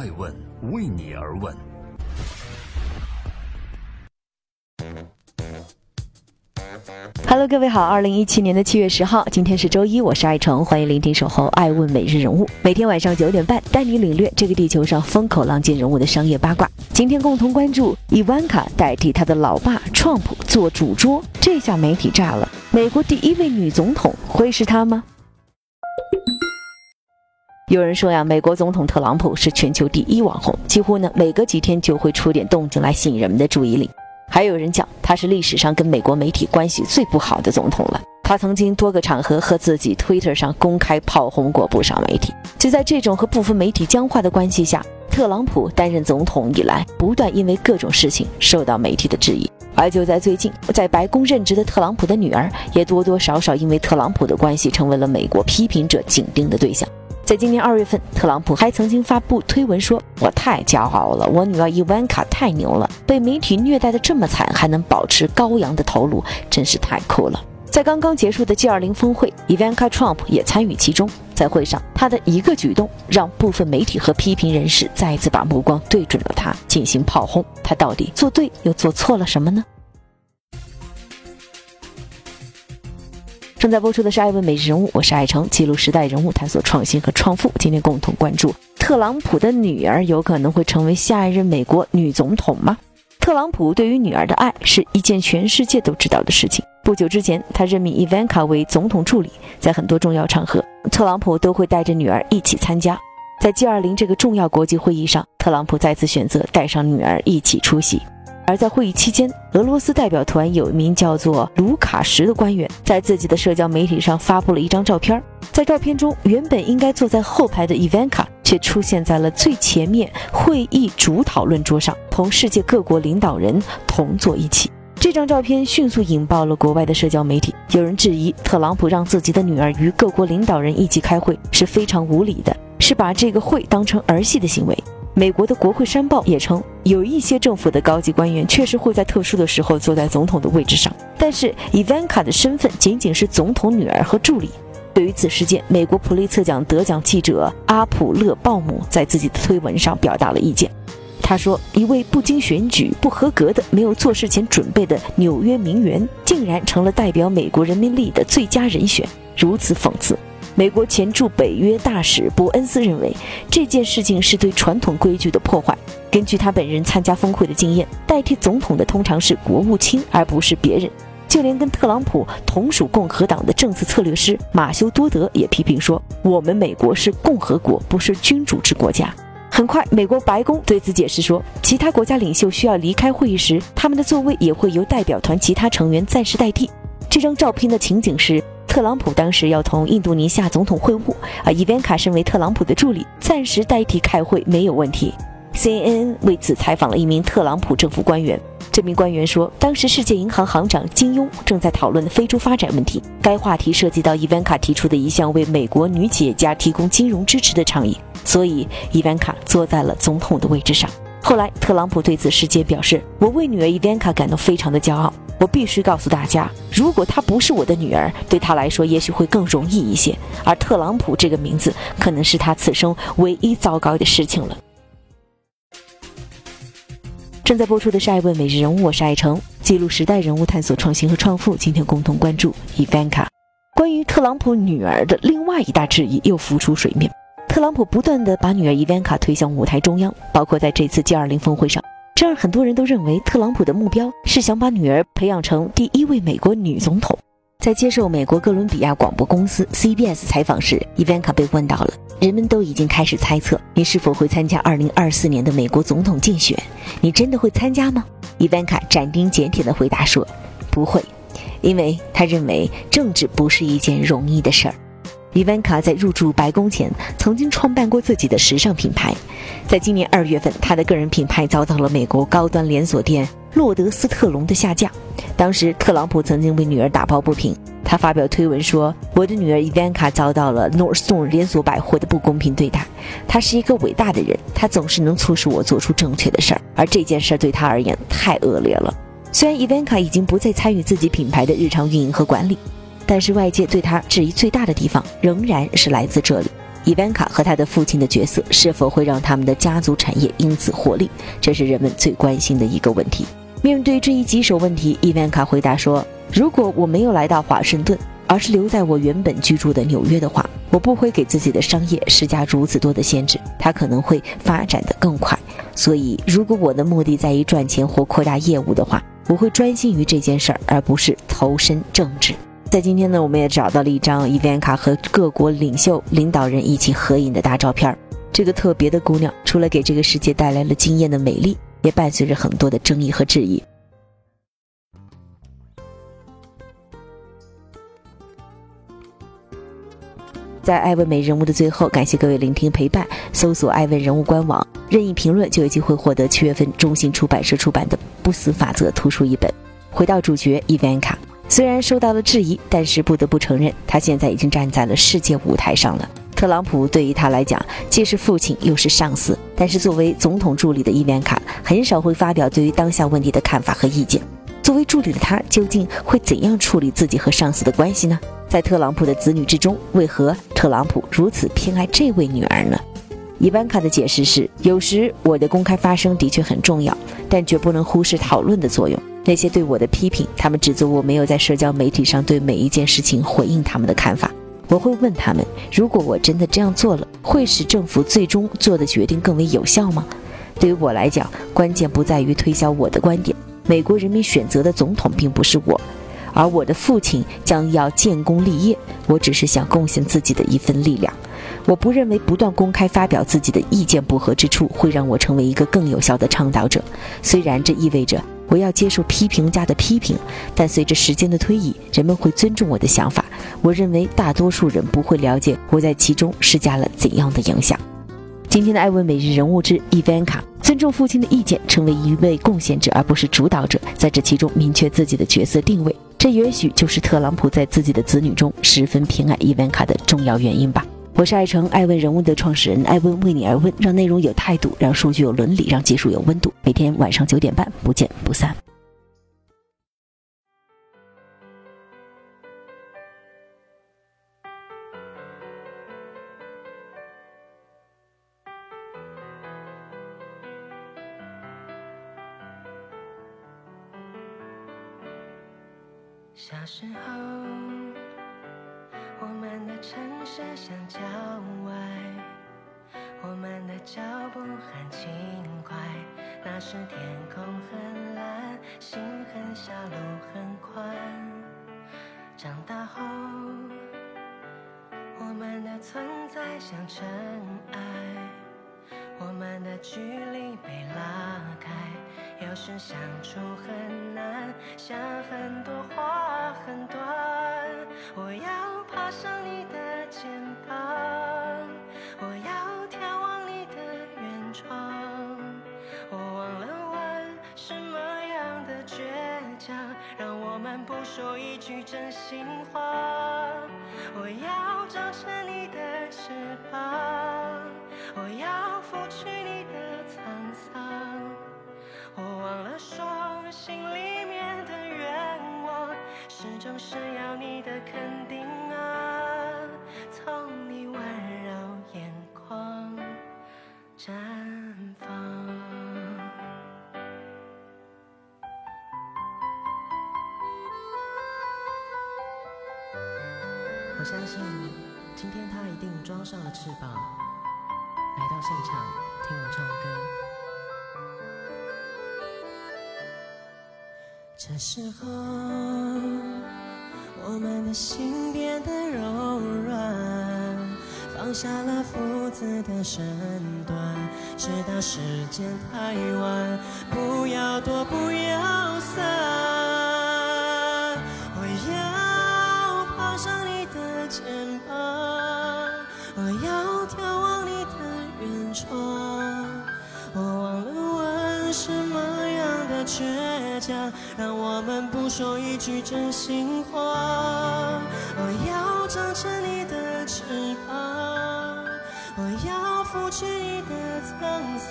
爱问为你而问。Hello，各位好，二零一七年的七月十号，今天是周一，我是爱成，欢迎聆听守候爱问每日人物，每天晚上九点半带你领略这个地球上风口浪尖人物的商业八卦。今天共同关注伊万卡代替他的老爸 Trump 做主桌，这下媒体炸了，美国第一位女总统会是她吗？有人说呀，美国总统特朗普是全球第一网红，几乎呢每隔几天就会出点动静来吸引人们的注意力。还有人讲他是历史上跟美国媒体关系最不好的总统了。他曾经多个场合和自己 Twitter 上公开炮轰过不少媒体。就在这种和部分媒体僵化的关系下，特朗普担任总统以来，不断因为各种事情受到媒体的质疑。而就在最近，在白宫任职的特朗普的女儿，也多多少少因为特朗普的关系，成为了美国批评者紧盯的对象。在今年二月份，特朗普还曾经发布推文说：“我太骄傲了，我女儿伊万卡太牛了，被媒体虐待的这么惨，还能保持高扬的头颅，真是太酷了。”在刚刚结束的 G20 峰会，伊万卡 Trump 也参与其中。在会上，他的一个举动让部分媒体和批评人士再次把目光对准了他，进行炮轰。他到底做对又做错了什么呢？正在播出的是《爱问每日人物》，我是爱成，记录时代人物，探索创新和创富。今天共同关注特朗普的女儿有可能会成为下一任美国女总统吗？特朗普对于女儿的爱是一件全世界都知道的事情。不久之前，他任命伊万卡为总统助理，在很多重要场合，特朗普都会带着女儿一起参加。在 G20 这个重要国际会议上，特朗普再次选择带上女儿一起出席。而在会议期间，俄罗斯代表团有一名叫做卢卡什的官员，在自己的社交媒体上发布了一张照片。在照片中，原本应该坐在后排的伊万卡，却出现在了最前面会议主讨论桌上，同世界各国领导人同坐一起。这张照片迅速引爆了国外的社交媒体，有人质疑特朗普让自己的女儿与各国领导人一起开会是非常无理的，是把这个会当成儿戏的行为。美国的国会山报也称，有一些政府的高级官员确实会在特殊的时候坐在总统的位置上，但是伊万卡的身份仅仅是总统女儿和助理。对于此事件，美国普利策奖得奖记者阿普勒鲍姆在自己的推文上表达了意见。他说：“一位不经选举、不合格的、没有做事前准备的纽约名媛，竟然成了代表美国人民利益的最佳人选，如此讽刺。”美国前驻北约大使伯恩斯认为，这件事情是对传统规矩的破坏。根据他本人参加峰会的经验，代替总统的通常是国务卿，而不是别人。就连跟特朗普同属共和党的政策策略师马修多德也批评说：“我们美国是共和国，不是君主制国家。”很快，美国白宫对此解释说，其他国家领袖需要离开会议时，他们的座位也会由代表团其他成员暂时代替。这张照片的情景是。特朗普当时要同印度尼西亚总统会晤，而伊万卡身为特朗普的助理，暂时代替开会没有问题。CNN 为此采访了一名特朗普政府官员，这名官员说，当时世界银行行长金庸正在讨论非洲发展问题，该话题涉及到伊万卡提出的一项为美国女企业家提供金融支持的倡议，所以伊万卡坐在了总统的位置上。后来，特朗普对此事件表示：“我为女儿伊万卡感到非常的骄傲。我必须告诉大家，如果她不是我的女儿，对她来说也许会更容易一些。而特朗普这个名字，可能是她此生唯一糟糕的事情了。”正在播出的是《爱问每日人物》，我是爱成，记录时代人物，探索创新和创富。今天共同关注伊万卡。关于特朗普女儿的另外一大质疑又浮出水面。特朗普不断地把女儿伊万卡推向舞台中央，包括在这次 G20 峰会上，这让很多人都认为特朗普的目标是想把女儿培养成第一位美国女总统。在接受美国哥伦比亚广播公司 CBS 采访时，伊万卡被问到了：“人们都已经开始猜测你是否会参加2024年的美国总统竞选，你真的会参加吗？”伊万卡斩钉截铁地回答说：“不会，因为他认为政治不是一件容易的事儿。”伊万卡在入驻白宫前，曾经创办过自己的时尚品牌。在今年二月份，他的个人品牌遭到了美国高端连锁店洛德斯特隆的下架。当时，特朗普曾经为女儿打抱不平，他发表推文说：“我的女儿伊万卡遭到了 Nordstrom 连锁百货的不公平对待。她是一个伟大的人，她总是能促使我做出正确的事儿，而这件事对她而言太恶劣了。”虽然伊万卡已经不再参与自己品牌的日常运营和管理。但是外界对他质疑最大的地方仍然是来自这里。伊万卡和他的父亲的角色是否会让他们的家族产业因此获利？这是人们最关心的一个问题。面对这一棘手问题，伊万卡回答说：“如果我没有来到华盛顿，而是留在我原本居住的纽约的话，我不会给自己的商业施加如此多的限制，它可能会发展得更快。所以，如果我的目的在于赚钱或扩大业务的话，我会专心于这件事儿，而不是投身政治。”在今天呢，我们也找到了一张伊万卡和各国领袖、领导人一起合影的大照片。这个特别的姑娘，除了给这个世界带来了惊艳的美丽。也伴随着很多的争议和质疑。在艾问美人物的最后，感谢各位聆听陪伴。搜索艾问人物官网，任意评论就有机会获得七月份中信出版社出版的《不死法则》图书一本。回到主角伊万卡，虽然受到了质疑，但是不得不承认，他现在已经站在了世界舞台上了。特朗普对于他来讲既是父亲又是上司，但是作为总统助理的伊万卡很少会发表对于当下问题的看法和意见。作为助理的他究竟会怎样处理自己和上司的关系呢？在特朗普的子女之中，为何特朗普如此偏爱这位女儿呢？伊万卡的解释是：有时我的公开发声的确很重要，但绝不能忽视讨论的作用。那些对我的批评，他们指责我没有在社交媒体上对每一件事情回应他们的看法。我会问他们：如果我真的这样做了，会使政府最终做的决定更为有效吗？对于我来讲，关键不在于推销我的观点。美国人民选择的总统并不是我，而我的父亲将要建功立业。我只是想贡献自己的一份力量。我不认为不断公开发表自己的意见不合之处会让我成为一个更有效的倡导者，虽然这意味着。我要接受批评家的批评，但随着时间的推移，人们会尊重我的想法。我认为大多数人不会了解我在其中施加了怎样的影响。今天的艾问每日人物之伊万卡，尊重父亲的意见，成为一位贡献者而不是主导者，在这其中明确自己的角色定位，这也许就是特朗普在自己的子女中十分偏爱伊万卡的重要原因吧。我是爱成爱问人物的创始人，爱问为你而问，让内容有态度，让数据有伦理，让技术有温度。每天晚上九点半，不见不散。小时候。城市像郊外，我们的脚步很轻快。那时天空很蓝，心很小，路很宽。长大后，我们的存在像尘埃，我们的距离被拉开。有时相处很难，想很多说一句真心话。我要我相信，今天他一定装上了翅膀，来到现场听我唱歌。这时候，我们的心变得柔软，放下了父子的身段，直到时间太晚，不要躲，不要散。倔强。让我们不说一句真心话。我要长成你的翅膀，我要拂去你的沧桑。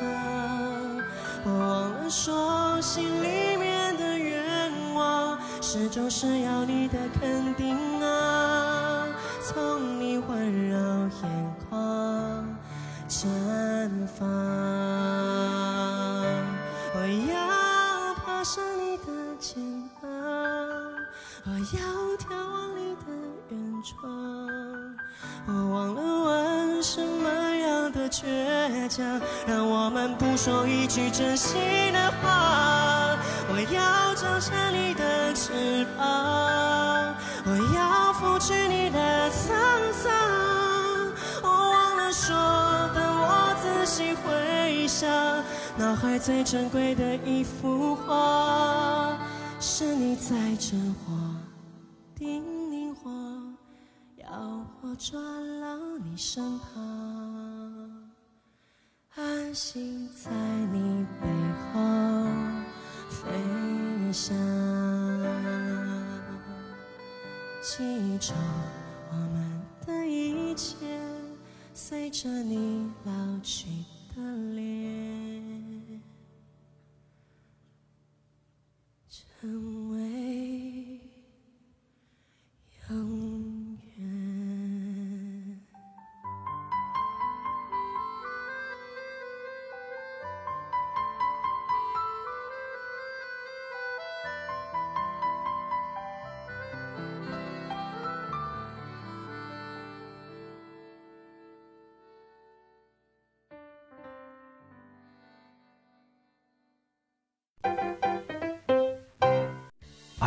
我忘了说，心里面的愿望，始终是要你的肯定啊，从你温柔眺望你的远方。我忘了问什么样的倔强，让我们不说一句真心的话。我要长成你的翅膀，我要拂去你的沧桑。我忘了说，等我仔细回想，脑海最珍贵的一幅画，是你在真话我转到你身旁，安心在你背后飞翔。记住我们的一切，随着你老去的脸，